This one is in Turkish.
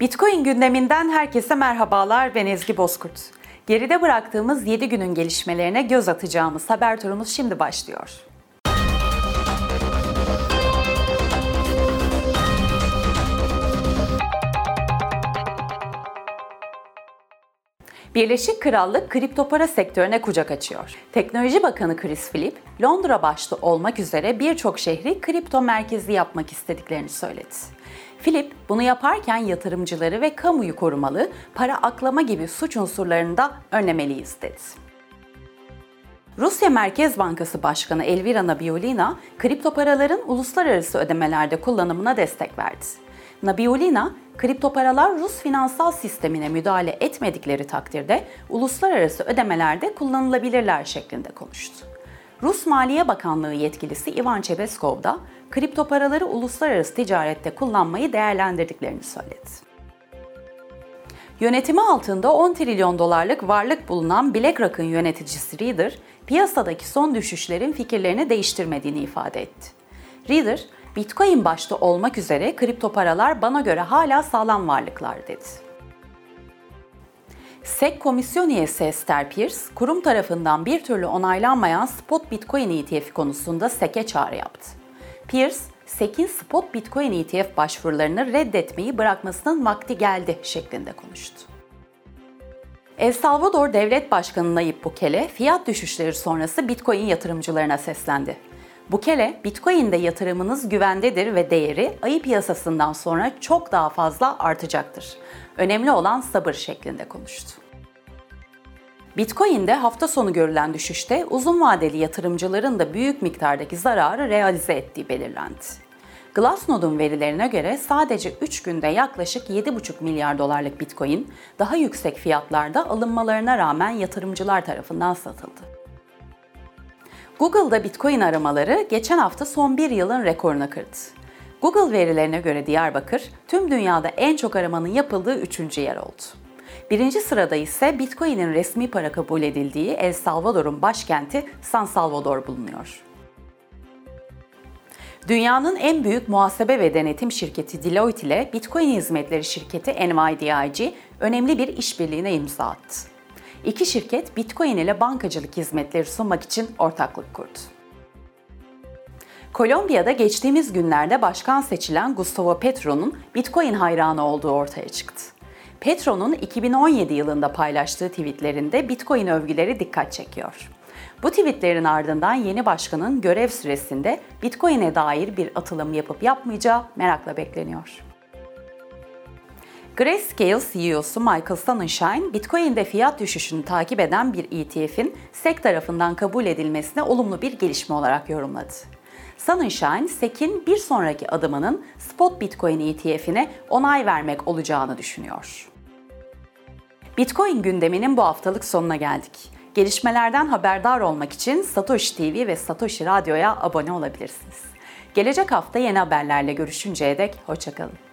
Bitcoin gündeminden herkese merhabalar. Ben Ezgi Bozkurt. Geride bıraktığımız 7 günün gelişmelerine göz atacağımız haber turumuz şimdi başlıyor. Birleşik Krallık kripto para sektörüne kucak açıyor. Teknoloji Bakanı Chris Philip, Londra başta olmak üzere birçok şehri kripto merkezi yapmak istediklerini söyledi. Philip bunu yaparken yatırımcıları ve kamuyu korumalı, para aklama gibi suç unsurlarını da önlemeliyiz dedi. Rusya Merkez Bankası Başkanı Elvira Nabiulina, kripto paraların uluslararası ödemelerde kullanımına destek verdi. Nabiulina, kripto paralar Rus finansal sistemine müdahale etmedikleri takdirde uluslararası ödemelerde kullanılabilirler şeklinde konuştu. Rus Maliye Bakanlığı yetkilisi Ivan Chebeskov da kripto paraları uluslararası ticarette kullanmayı değerlendirdiklerini söyledi. Yönetimi altında 10 trilyon dolarlık varlık bulunan BlackRock'ın yöneticisi Reader, piyasadaki son düşüşlerin fikirlerini değiştirmediğini ifade etti. Reader, Bitcoin başta olmak üzere kripto paralar bana göre hala sağlam varlıklar dedi. SEC komisyon üyesi Esther Pierce, kurum tarafından bir türlü onaylanmayan spot Bitcoin ETF konusunda SEC'e çağrı yaptı. Pierce, SEC'in spot Bitcoin ETF başvurularını reddetmeyi bırakmasının vakti geldi şeklinde konuştu. El Salvador Devlet Başkanı Nayib Bukele, fiyat düşüşleri sonrası Bitcoin yatırımcılarına seslendi. Bukele, Bitcoin'de yatırımınız güvendedir ve değeri ayı piyasasından sonra çok daha fazla artacaktır. Önemli olan sabır şeklinde konuştu. Bitcoin'de hafta sonu görülen düşüşte uzun vadeli yatırımcıların da büyük miktardaki zararı realize ettiği belirlendi. Glassnode'un verilerine göre sadece 3 günde yaklaşık 7,5 milyar dolarlık Bitcoin daha yüksek fiyatlarda alınmalarına rağmen yatırımcılar tarafından satıldı. Google'da Bitcoin aramaları geçen hafta son bir yılın rekoruna kırdı. Google verilerine göre Diyarbakır, tüm dünyada en çok aramanın yapıldığı üçüncü yer oldu. Birinci sırada ise Bitcoin'in resmi para kabul edildiği El Salvador'un başkenti San Salvador bulunuyor. Dünyanın en büyük muhasebe ve denetim şirketi Deloitte ile Bitcoin hizmetleri şirketi NYDIG önemli bir işbirliğine imza attı. İki şirket Bitcoin ile bankacılık hizmetleri sunmak için ortaklık kurdu. Kolombiya'da geçtiğimiz günlerde başkan seçilen Gustavo Petro'nun Bitcoin hayranı olduğu ortaya çıktı. Petro'nun 2017 yılında paylaştığı tweetlerinde Bitcoin övgüleri dikkat çekiyor. Bu tweetlerin ardından yeni başkanın görev süresinde Bitcoin'e dair bir atılım yapıp yapmayacağı merakla bekleniyor. Grayscale CEO'su Michael Sonnenschein, Bitcoin'de fiyat düşüşünü takip eden bir ETF'in SEC tarafından kabul edilmesine olumlu bir gelişme olarak yorumladı. Sunshine, SEC'in bir sonraki adımının spot Bitcoin ETF'ine onay vermek olacağını düşünüyor. Bitcoin gündeminin bu haftalık sonuna geldik. Gelişmelerden haberdar olmak için Satoshi TV ve Satoshi Radyo'ya abone olabilirsiniz. Gelecek hafta yeni haberlerle görüşünceye dek hoşçakalın.